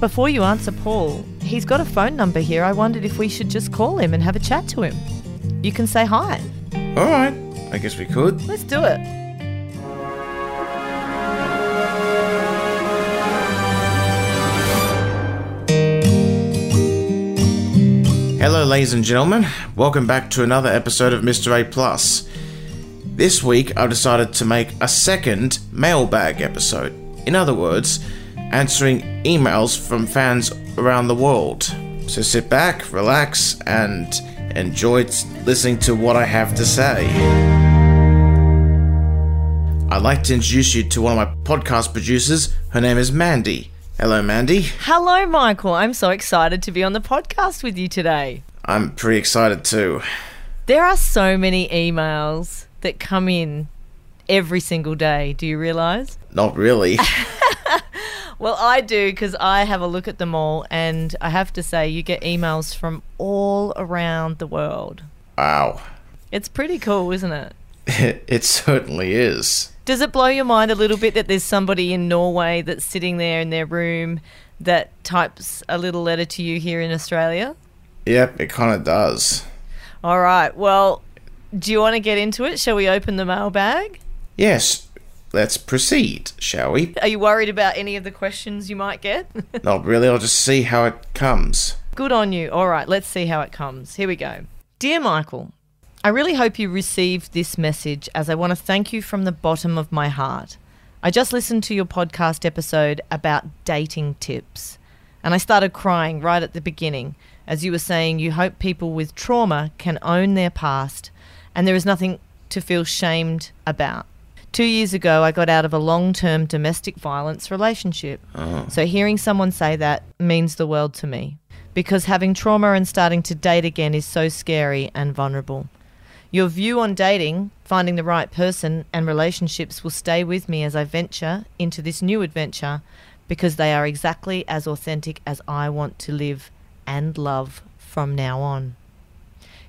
before you answer Paul, he's got a phone number here. I wondered if we should just call him and have a chat to him. You can say hi. All right, I guess we could. Let's do it. Hello, ladies and gentlemen. Welcome back to another episode of Mr. A Plus. This week, I've decided to make a second mailbag episode. In other words, answering emails from fans around the world. So sit back, relax, and enjoy listening to what I have to say. I'd like to introduce you to one of my podcast producers. Her name is Mandy. Hello, Mandy. Hello, Michael. I'm so excited to be on the podcast with you today. I'm pretty excited too. There are so many emails that come in every single day. Do you realize? Not really. well, I do because I have a look at them all, and I have to say, you get emails from all around the world. Wow. It's pretty cool, isn't it? it certainly is. Does it blow your mind a little bit that there's somebody in Norway that's sitting there in their room that types a little letter to you here in Australia? Yep, it kind of does. All right. Well, do you want to get into it? Shall we open the mailbag? Yes. Let's proceed, shall we? Are you worried about any of the questions you might get? Not really. I'll just see how it comes. Good on you. All right, let's see how it comes. Here we go. Dear Michael, I really hope you received this message as I want to thank you from the bottom of my heart. I just listened to your podcast episode about dating tips, and I started crying right at the beginning as you were saying you hope people with trauma can own their past and there is nothing to feel shamed about. Two years ago, I got out of a long term domestic violence relationship. Oh. So hearing someone say that means the world to me because having trauma and starting to date again is so scary and vulnerable. Your view on dating, finding the right person, and relationships will stay with me as I venture into this new adventure because they are exactly as authentic as I want to live and love from now on.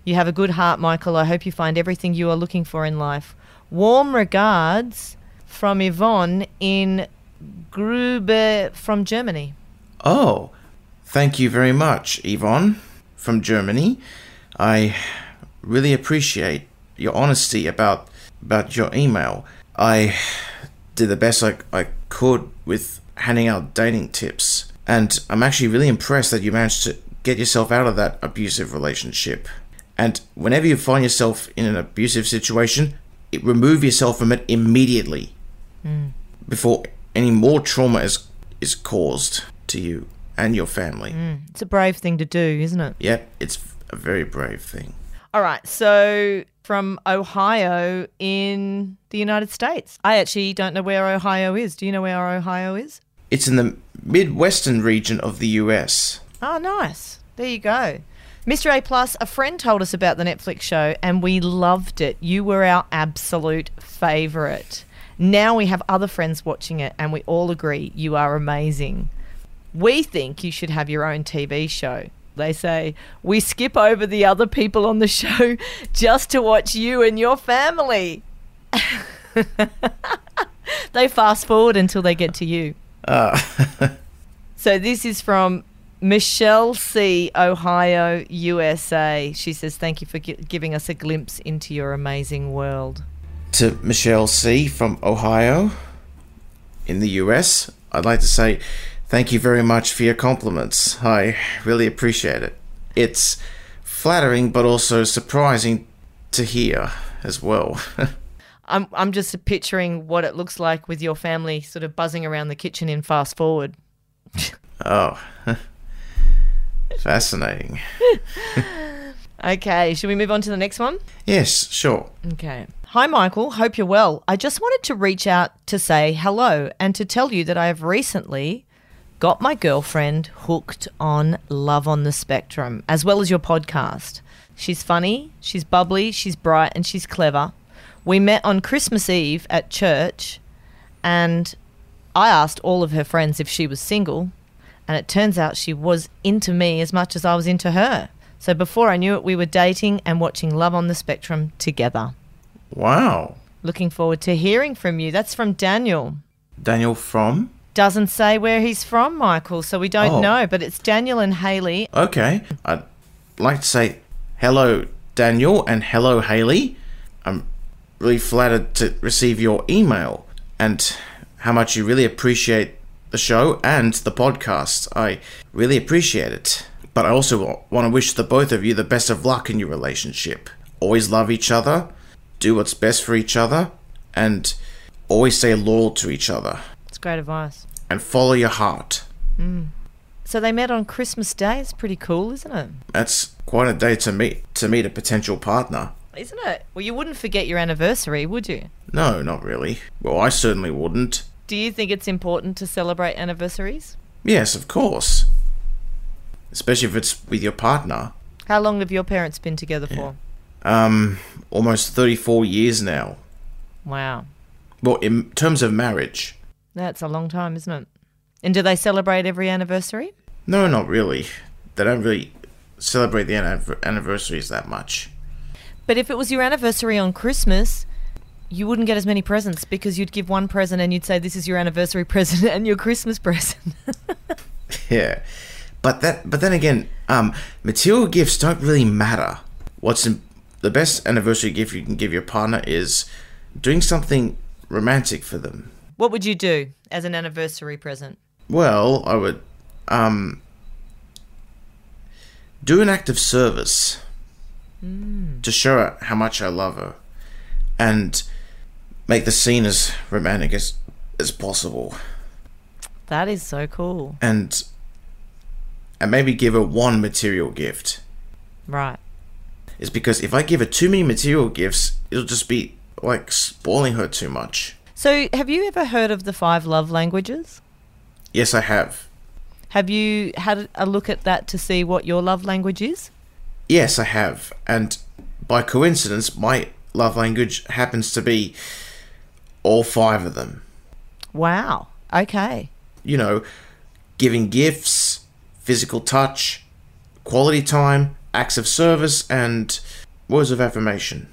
You have a good heart, Michael. I hope you find everything you are looking for in life. Warm regards from Yvonne in Grube from Germany. Oh, thank you very much, Yvonne from Germany. I really appreciate your honesty about about your email. I did the best I, I could with handing out dating tips, and I'm actually really impressed that you managed to get yourself out of that abusive relationship. And whenever you find yourself in an abusive situation, it, remove yourself from it immediately mm. before any more trauma is is caused to you and your family. Mm. It's a brave thing to do, isn't it? Yep, it's a very brave thing. All right. So from Ohio in the United States. I actually don't know where Ohio is. Do you know where Ohio is? It's in the Midwestern region of the US. Oh, nice. There you go. Mr. A Plus, a friend told us about the Netflix show and we loved it. You were our absolute favourite. Now we have other friends watching it and we all agree you are amazing. We think you should have your own TV show. They say, we skip over the other people on the show just to watch you and your family. they fast forward until they get to you. Uh. so this is from Michelle C., Ohio, USA. She says, Thank you for gi- giving us a glimpse into your amazing world. To Michelle C. from Ohio in the US, I'd like to say thank you very much for your compliments. I really appreciate it. It's flattering but also surprising to hear as well. I'm, I'm just picturing what it looks like with your family sort of buzzing around the kitchen in fast forward. oh. Fascinating. okay, should we move on to the next one? Yes, sure. Okay. Hi, Michael. Hope you're well. I just wanted to reach out to say hello and to tell you that I have recently got my girlfriend hooked on Love on the Spectrum, as well as your podcast. She's funny, she's bubbly, she's bright, and she's clever. We met on Christmas Eve at church, and I asked all of her friends if she was single, and it turns out she was into me as much as I was into her. So before I knew it, we were dating and watching Love on the Spectrum together. Wow. Looking forward to hearing from you. That's from Daniel. Daniel from? Doesn't say where he's from, Michael, so we don't Oh. know. But it's Daniel and Haley. Okay. I'd like to say hello, Daniel, and hello, Haley. I'm really flattered to receive your email and how much you really appreciate the show and the podcast. I really appreciate it. But I also want to wish the both of you the best of luck in your relationship. Always love each other, do what's best for each other, and always stay loyal to each other. It's great advice. And follow your heart. Mm. So they met on Christmas Day. It's pretty cool, isn't it? That's quite a day to meet to meet a potential partner. Isn't it? Well, you wouldn't forget your anniversary, would you? No, not really. Well, I certainly wouldn't. Do you think it's important to celebrate anniversaries? Yes, of course. Especially if it's with your partner. How long have your parents been together for? Um, almost 34 years now. Wow. Well, in terms of marriage. That's a long time, isn't it? And do they celebrate every anniversary? No, not really. They don't really celebrate the anniversaries that much. But if it was your anniversary on Christmas, you wouldn't get as many presents because you'd give one present and you'd say this is your anniversary present and your Christmas present. Yeah. But that but then again, um material gifts don't really matter. What's in, the best anniversary gift you can give your partner is doing something romantic for them. what would you do as an anniversary present? Well, I would um do an act of service to show her how much I love her and make the scene as romantic as as possible That is so cool. and and maybe give her one material gift. Right. Is because if I give her too many material gifts, it'll just be like spoiling her too much. So, have you ever heard of the five love languages? Yes, I have. Have you had a look at that to see what your love language is? Yes, I have. And by coincidence, my love language happens to be all five of them. Wow. Okay. You know, giving gifts, physical touch, quality time, acts of service, and words of affirmation.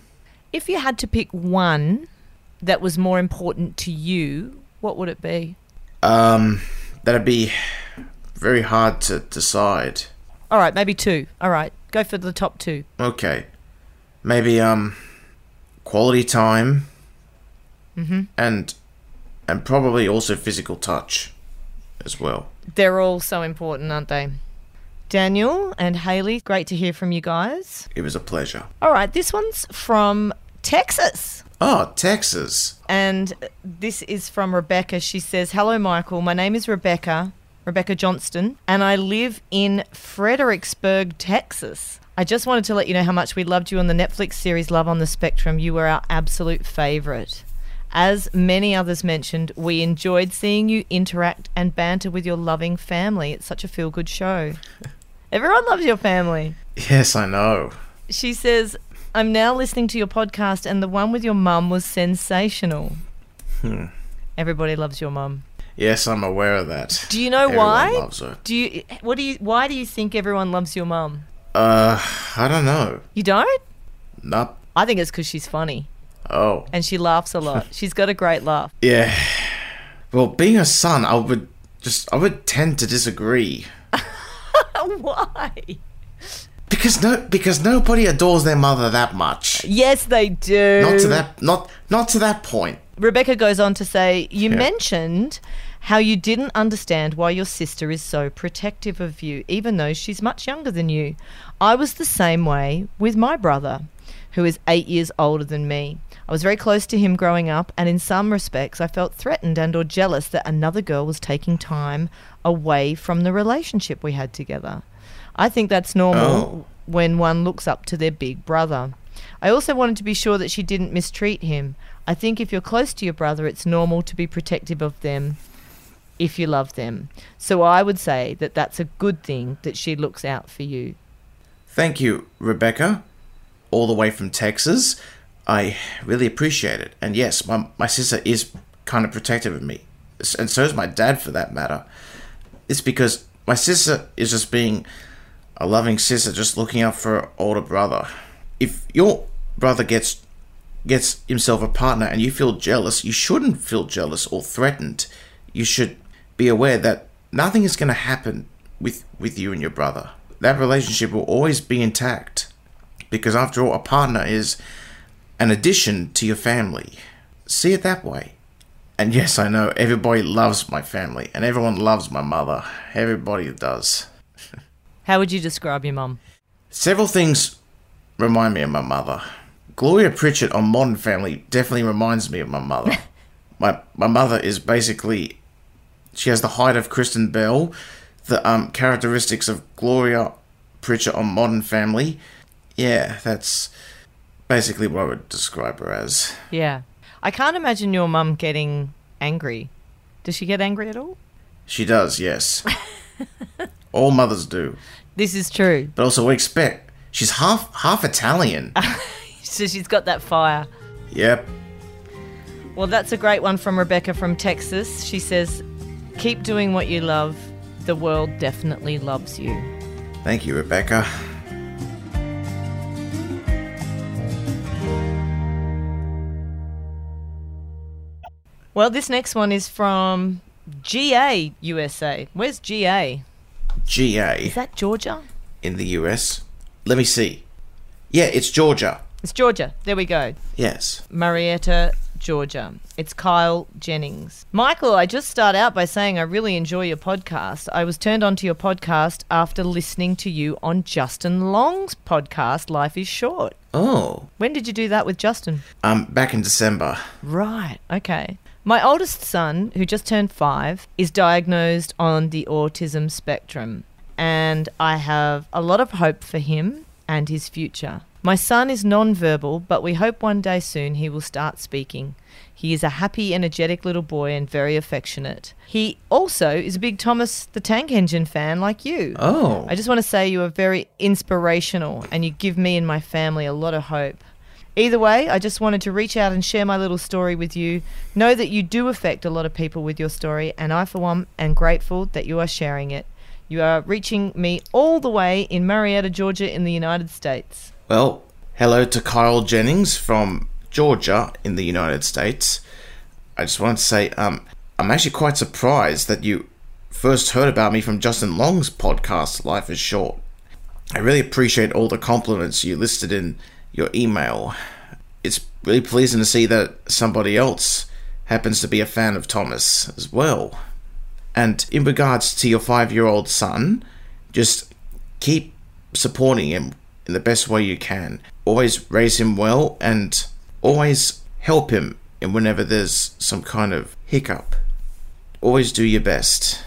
If you had to pick one that was more important to you, what would it be? Um, that'd be very hard to decide. All right, maybe two. All right, go for the top two. Okay. Maybe um quality time Mm-hmm. and and probably also physical touch as well. They're all so important, aren't they? Daniel and Haley, great to hear from you guys. It was a pleasure. All right, this one's from Texas. Oh, Texas. And this is from Rebecca. She says, Hello, Michael. My name is Rebecca, Rebecca Johnston, and I live in Fredericksburg, Texas. I just wanted to let you know how much we loved you on the Netflix series Love on the Spectrum. You were our absolute favorite. As many others mentioned, we enjoyed seeing you interact and banter with your loving family. It's such a feel good show. Everyone loves your family. Yes, I know. She says, I'm now listening to your podcast, and the one with your mum was sensational. Hmm. Everybody loves your mum. Yes, I'm aware of that. Do you know Everyone why? loves her. Do you? What do you? Why do you think everyone loves your mum? Uh, I don't know. You don't? Not. I think it's because she's funny Oh, and she laughs a lot. she's got a great laugh. yeah. Well, being a son, I would just I would tend to disagree why? because no because nobody adores their mother that much. Yes, they do. Not to that not not to that point. Rebecca goes on to say, You Yeah. mentioned how you didn't understand why your sister is so protective of you, even though she's much younger than you. I was the same way with my brother, who is eight years older than me. I was very close to him growing up, and in some respects, I felt threatened and or jealous that another girl was taking time away from the relationship we had together. I think that's normal Oh. when one looks up to their big brother. I also wanted to be sure that she didn't mistreat him. I think if you're close to your brother, it's normal to be protective of them if you love them. So I would say that that's a good thing that she looks out for you. Thank you, Rebecca, all the way from Texas. I really appreciate it. And yes, my, my sister is kind of protective of me. And so is my dad, for that matter. It's because my sister is just being a loving sister, just looking out for her older brother. If your brother gets gets himself a partner and you feel jealous, you shouldn't feel jealous or threatened. You should be aware that nothing is going to happen with with you and your brother. That relationship will always be intact because after all a partner is an addition to your family. See it that way. And yes, I know everybody loves my family and everyone loves my mother. Everybody does. How would you describe your mum? Several things remind me of my mother. Gloria Pritchett on Modern Family definitely reminds me of my mother. my my mother is basically she has the height of Kristen Bell, the um, characteristics of Gloria Pritchett on Modern Family. Yeah, that's basically what I would describe her as. Yeah. I can't imagine your mum getting angry. Does she get angry at all? She does, yes. All mothers do. This is true. But also we expect she's half half Italian. So she's got that fire. yep. Well, that's a great one from Rebecca from Texas. She says, Keep doing what you love. The world definitely loves you. Thank you, Rebecca. Well, this next one is from GA USA. Where's GA? GA Is that Georgia? in the US. Let me see. Yeah, it's Georgia. It's Georgia. There we go. Yes. Marietta, Georgia. It's Kyle Jennings. Michael, I just start out by saying I really enjoy your podcast. I was turned on to your podcast after listening to you on Justin Long's podcast, Life is Short. Oh. When did you do that with Justin? Um, back in December. Right, okay. My oldest son, who just turned five, is diagnosed on the autism spectrum, and I have a lot of hope for him and his future. My son is non-verbal, but we hope one day soon he will start speaking. He is a happy, energetic little boy and very affectionate. He also is a big Thomas the Tank Engine fan like you. Oh. I just want to say you are very inspirational and you give me and my family a lot of hope. Either way, I just wanted to reach out and share my little story with you. Know that you do affect a lot of people with your story, and I, for one, am grateful that you are sharing it. You are reaching me all the way in Marietta, Georgia, in the United States. Well, hello to Kyle Jennings from Georgia in the United States. I just wanted to say, um, I'm actually quite surprised that you first heard about me from Justin Long's podcast, Life is Short. I really appreciate all the compliments you listed in your email. It's really pleasing to see that somebody else happens to be a fan of Thomas as well. And in regards to your five year old son, just keep supporting him in the best way you can. Always raise him well and always help him in whenever there's some kind of hiccup. Always do your best.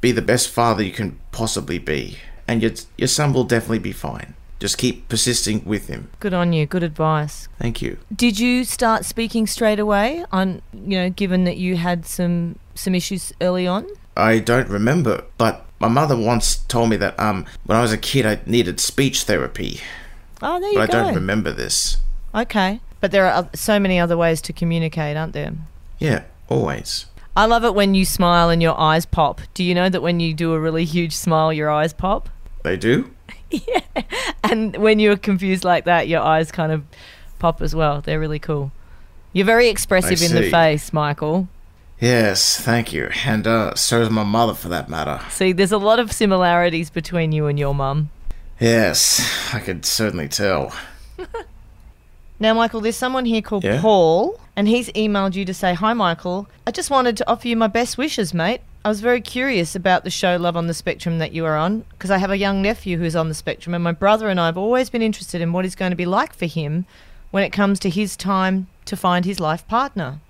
Be the best father you can possibly be. And your, your son will definitely be fine. Just keep persisting with him. Good on you. Good advice. Thank you. Did you start speaking straight away on, you know, given that you had some some issues early on? I don't remember, but my mother once told me that um when I was a kid I needed speech therapy, Oh, there you but I don't remember this. Okay. But there are so many other ways to communicate, aren't there? Yeah, always. I love it when you smile and your eyes pop. Do you know that when you do a really huge smile, your eyes pop? They do? And when you're confused like that, your eyes kind of pop as well. They're really cool. You're very expressive in the face, Michael. Yes, thank you. And uh, so is my mother for that matter. See, there's a lot of similarities between you and your mum. Yes, I could certainly tell. Now, Michael, there's someone here called Yeah? Paul, and he's emailed you to say, Hi, Michael. I just wanted to offer you my best wishes, mate. I was very curious about the show Love on the Spectrum that you are on, because I have a young nephew who's on the spectrum, and my brother and I have always been interested in what it's going to be like for him when it comes to his time to find his life partner.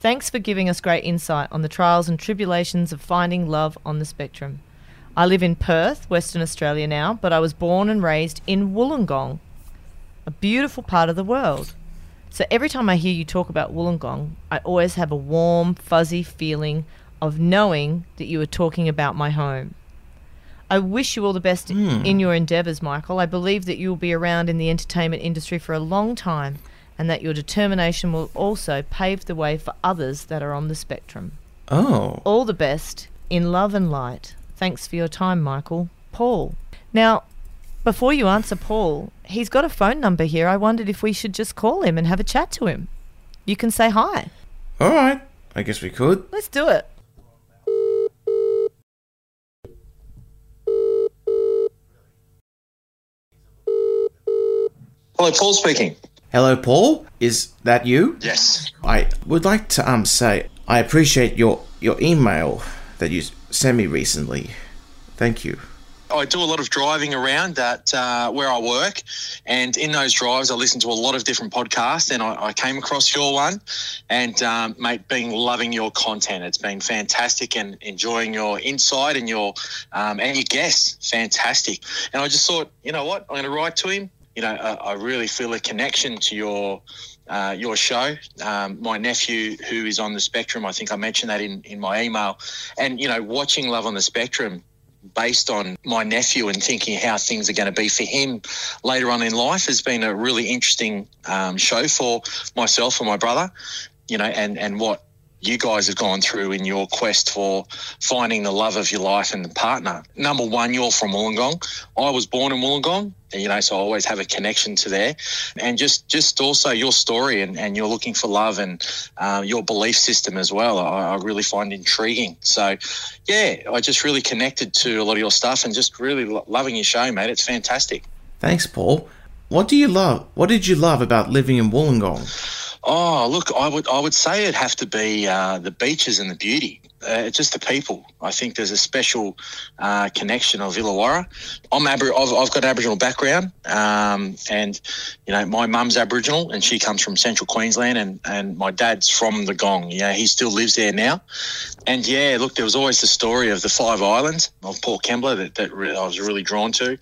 Thanks for giving us great insight on the trials and tribulations of finding love on the spectrum. I live in Perth, Western Australia now, but I was born and raised in Wollongong, a beautiful part of the world. So every time I hear you talk about Wollongong, I always have a warm, fuzzy feeling of knowing that you were talking about my home. I wish you all the best hmm. in your endeavours, Michael. I believe that you will be around in the entertainment industry for a long time and that your determination will also pave the way for others that are on the spectrum. Oh, All the best in love and light. Thanks for your time, Michael. Paul. Now, before you answer Paul, he's got a phone number here. I wondered if we should just call him and have a chat to him. You can say hi. alright. I guess we could. Let's do it. Hello, Paul speaking. Hello, Paul. Is that you? Yes. I would like to um say I appreciate your your email that you sent me recently. Thank you. I do a lot of driving around at uh, where I work, and in those drives, I listen to a lot of different podcasts, and I, I came across your one, and um, mate, been loving your content. It's been fantastic, and enjoying your insight and your um, and your guests, fantastic. And I just thought, you know what, I'm going to write to him. You know, I, I really feel a connection to your uh, your show. Um, my nephew, who is on the spectrum, I think I mentioned that in, in my email. And, you know, watching Love on the Spectrum based on my nephew and thinking how things are going to be for him later on in life has been a really interesting um, show for myself and my brother, you know, and, and what you guys have gone through in your quest for finding the love of your life and the partner. Number one, you're from Wollongong. I was born in Wollongong, and, you know, so I always have a connection to there. And just, just also your story and, and you're looking for love and uh, your belief system as well. I, I really find intriguing. So, yeah, I just really connected to a lot of your stuff and just really lo- loving your show, mate. It's fantastic. Thanks, Paul. What do you love? What did you love about living in Wollongong? Oh, look, I would I would say it'd have to be uh, the beaches and the beauty. Uh, just the people. I think there's a special uh, connection of Illawarra. I'm Abri- I've, I've got an Aboriginal background, um, and you know my mum's Aboriginal, and she comes from Central Queensland, and, and my dad's from the Gong. Yeah, he still lives there now. And yeah, look, there was always the story of the Five Islands of Port Kembla that, that re- I was really drawn to,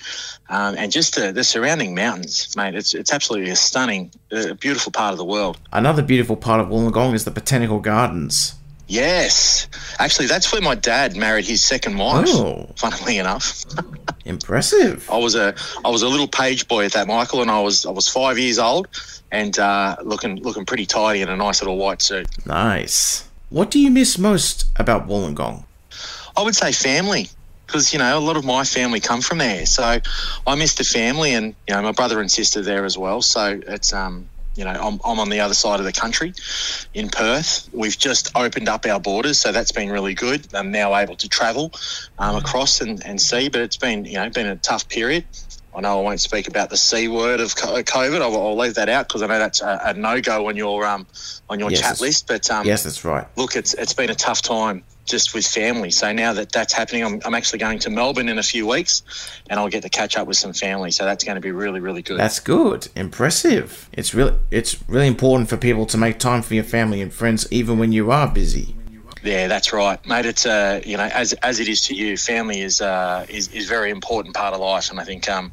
um, and just the, the surrounding mountains, mate. It's it's absolutely a stunning, uh, beautiful part of the world. Another beautiful part of Wollongong is the Botanical Gardens. Yes, actually, that's where my dad married his second wife. Oh. Funnily enough, Impressive. I was a I was a little page boy at that, Michael, and I was I was five years old and uh, looking looking pretty tidy in a nice little white suit. Nice. What do you miss most about Wollongong? I would say family because you know a lot of my family come from there, so I miss the family and you know my brother and sister there as well. So it's um you know I'm, I'm on the other side of the country in Perth. We've just opened up our borders, so that's been really good. I'm now able to travel um, across and, and see, but it's been you know been a tough period. I know I won't speak about the c word of COVID. I'll, I'll leave that out because I know that's a, a no go on your um on your Yes, chat list. But um, Yes, that's right. look, it's it's been a tough time just with family. So now that that's happening, I'm, I'm actually going to Melbourne in a few weeks, and I'll get to catch up with some family. So that's going to be really really good. That's good. Impressive. It's really it's really important for people to make time for your family and friends even when you are busy. yeah, that's right, mate. It's uh, you know, as as it is to you, family is uh is is very important part of life, and I think um,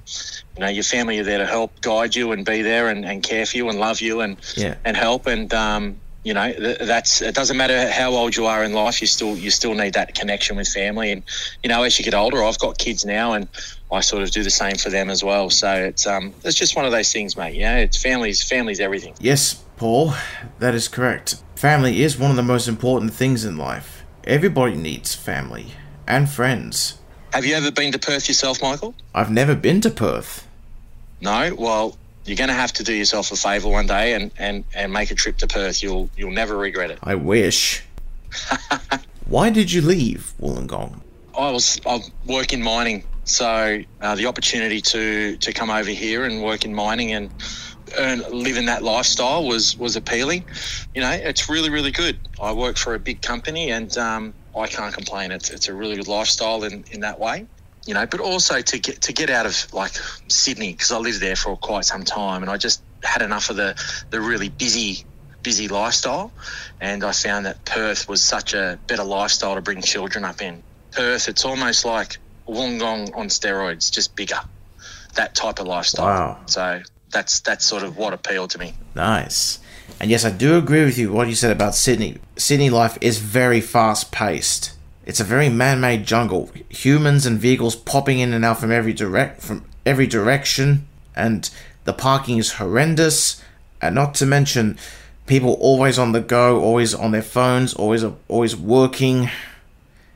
you know, your family are there to help guide you and be there and, and care for you and love you and Yeah. and help and um. You know that's it. Doesn't matter how old you are in life. You still you still need that connection with family. And you know, as you get older, I've got kids now, and I sort of do the same for them as well. So it's um it's just one of those things, mate. You know, it's families. Families everything. Yes, Paul, that is correct. Family is one of the most important things in life. Everybody needs family and friends. Have you ever been to Perth yourself, Michael? I've never been to Perth. No. Well, you're going to have to do yourself a favour one day and, and, and make a trip to Perth. You'll you'll never regret it. I wish. Why did you leave Wollongong? I was I work in mining, so uh, the opportunity to to come over here and work in mining and earn living that lifestyle was was appealing. You know, it's really really good. I work for a big company and um, I can't complain. It's it's a really good lifestyle in, in that way. You know, but also to get to get out of like Sydney because I lived there for quite some time and I just had enough of the the really busy busy lifestyle and I found that Perth was such a better lifestyle to bring children up in. Perth, it's almost like Wollongong on steroids, just bigger. That type of lifestyle. Wow. So that's that's sort of what appealed to me. Nice. And yes, I do agree with you what you said about Sydney. Sydney life is very fast paced. It's a very man-made jungle. Humans and vehicles popping in and out from every direct from every direction, and the parking is horrendous. And not to mention, people always on the go, always on their phones, always always working.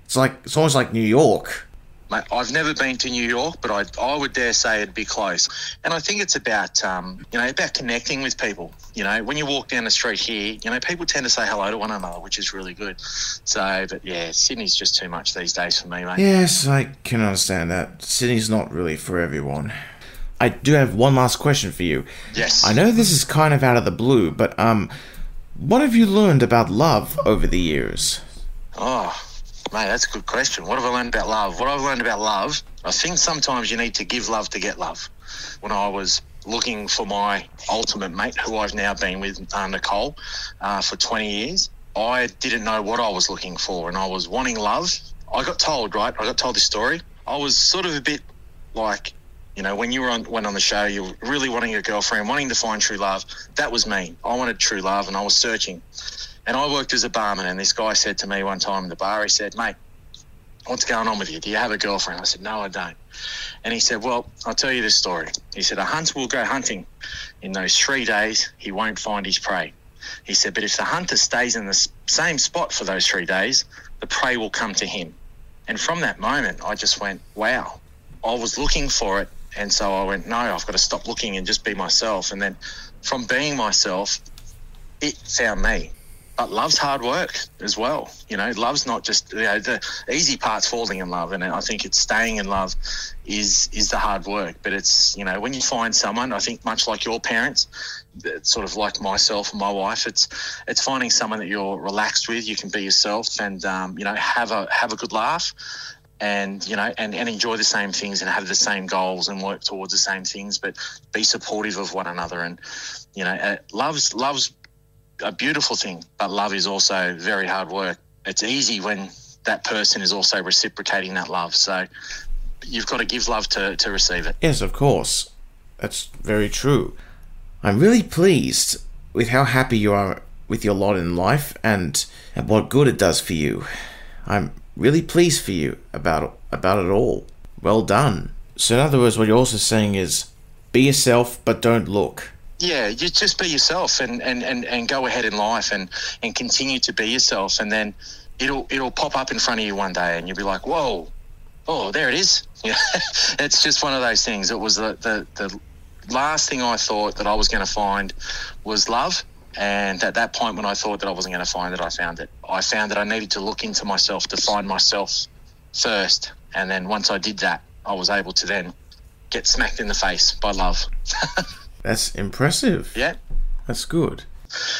It's like it's almost like New York. Mate, I've never been to New York, but I, I would dare say it'd be close. And I think it's about, um, you know, about connecting with people. You know, when you walk down the street here, you know, people tend to say hello to one another, which is really good. So, but yeah, Sydney's just too much these days for me, mate. Yes, I can understand that. Sydney's not really for everyone. I do have one last question for you. Yes. I know this is kind of out of the blue, but um, what have you learned about love over the years? Oh, mate, that's a good question. What have I learned about love? What I've learned about love, I think sometimes you need to give love to get love. When I was looking for my ultimate mate, who I've now been with, uh, Nicole, uh, for 20 years, I didn't know what I was looking for, and I was wanting love. I got told, right? I got told this story. I was sort of a bit like, you know, when you were on went on the show, you were really wanting a girlfriend, wanting to find true love. That was me. I wanted true love, and I was searching. And I worked as a barman, and this guy said to me one time in the bar, he said, "Mate, what's going on with you? Do you have a girlfriend?" I said, "No, I don't." And he said, Well, I'll tell you this story. He said, A hunter will go hunting. In those three days, he won't find his prey. He said, But if the hunter stays in the same spot for those three days, the prey will come to him. And from that moment, I just went, Wow. I was looking for it. And so I went, No, I've got to stop looking and just be myself. And then from being myself, it found me. But love's hard work as well. You know, love's not just you know the easy part's falling in love, and I think it's staying in love is is the hard work. But it's you know when you find someone, I think much like your parents, sort of like myself and my wife, it's it's finding someone that you're relaxed with. You can be yourself, and um, you know have a have a good laugh, and you know and, and enjoy the same things and have the same goals and work towards the same things, but be supportive of one another. And you know, uh, love's love's a beautiful thing, but love is also very hard work. It's easy when that person is also reciprocating that love. So you've got to give love to, to receive it. Yes, of course. That's very true. I'm really pleased with how happy you are with your lot in life and, and what good it does for you. I'm really pleased for you about about it all. Well done. So in other words, what you're also saying is be yourself but don't look. Yeah, you just be yourself and, and, and, and go ahead in life and, and continue to be yourself and then it'll it'll pop up in front of you one day and you'll be like, Whoa, oh, there it is. Yeah. it's just one of those things. It was the, the, the last thing I thought that I was going to find was love. And at that point, when I thought that I wasn't going to find it, I found it. I found that I needed to look into myself to find myself first. And then once I did that, I was able to then get smacked in the face by love. That's impressive. yeah. That's good.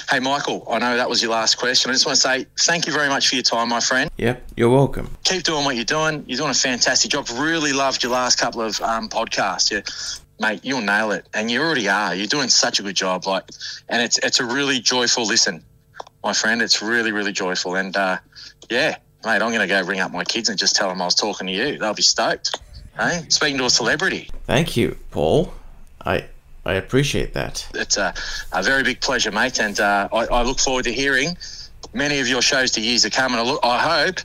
Hey, Michael, I know that was your last question. I just want to say thank you very much for your time, my friend. Yep, you're welcome. Keep doing what you're doing. You're doing a fantastic job. Really loved your last couple of um, podcasts. You, mate, you'll nail it, and you already are. You're doing such a good job. Like, and it's it's a really joyful listen, my friend. It's really really joyful, and uh, yeah, mate, I'm gonna go ring up my kids and just tell them I was talking to you. They'll be stoked. Hey, speaking to a celebrity. Thank you, Paul. I I appreciate that. It's a, a very big pleasure, mate, and uh, I, I look forward to hearing many of your shows to years to come. And I, look, I hope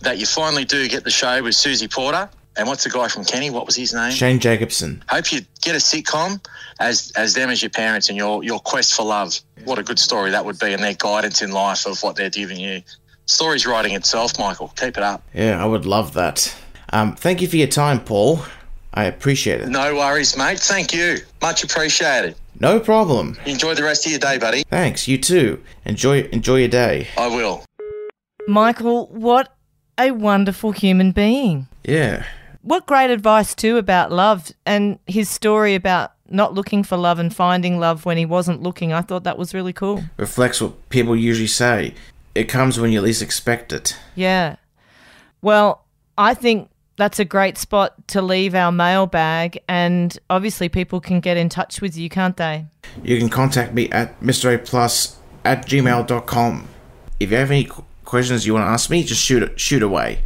that you finally do get the show with Susie Porter. And what's the guy from Kenny? What was his name? Shane Jacobson. Hope you get a sitcom as as them as your parents and your your quest for love. What a good story that would be, and their guidance in life of what they're giving you. Story's writing itself, Michael. Keep it up. Yeah, I would love that. Um, thank you for your time, Paul. I appreciate it. No worries, mate. Thank you. Much appreciated. No problem. Enjoy the rest of your day, buddy. Thanks. You too. Enjoy enjoy your day. I will. Michael, what a wonderful human being. Yeah. What great advice, too, about love and his story about not looking for love and finding love when he wasn't looking. I thought that was really cool. Reflects what people usually say. It comes when you least expect it. Yeah. Well, I think that's a great spot to leave our mailbag, and obviously people can get in touch with you, can't they? You can contact me at Mr. A Plus at gmail.com. If you have any questions you want to ask me, just shoot it, shoot away.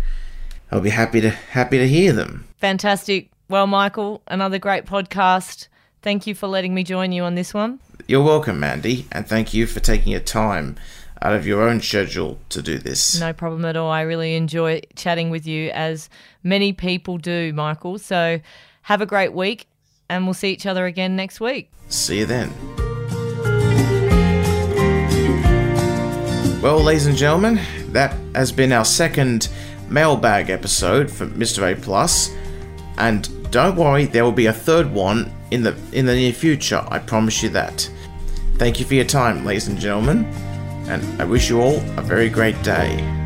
I'll be happy to happy to hear them. Fantastic. Well, Michael, another great podcast. Thank you for letting me join you on this one. You're welcome, Mandy, and thank you for taking your time out of your own schedule to do this. No problem at all. I really enjoy chatting with you, as many people do, Michael. So have a great week, and we'll see each other again next week. See you then. Well, ladies and gentlemen, that has been our second mailbag episode for Mr. A Plus, and don't worry, there will be a third one in the in the near future. I promise you that. Thank you for your time, ladies and gentlemen, and I wish you all a very great day.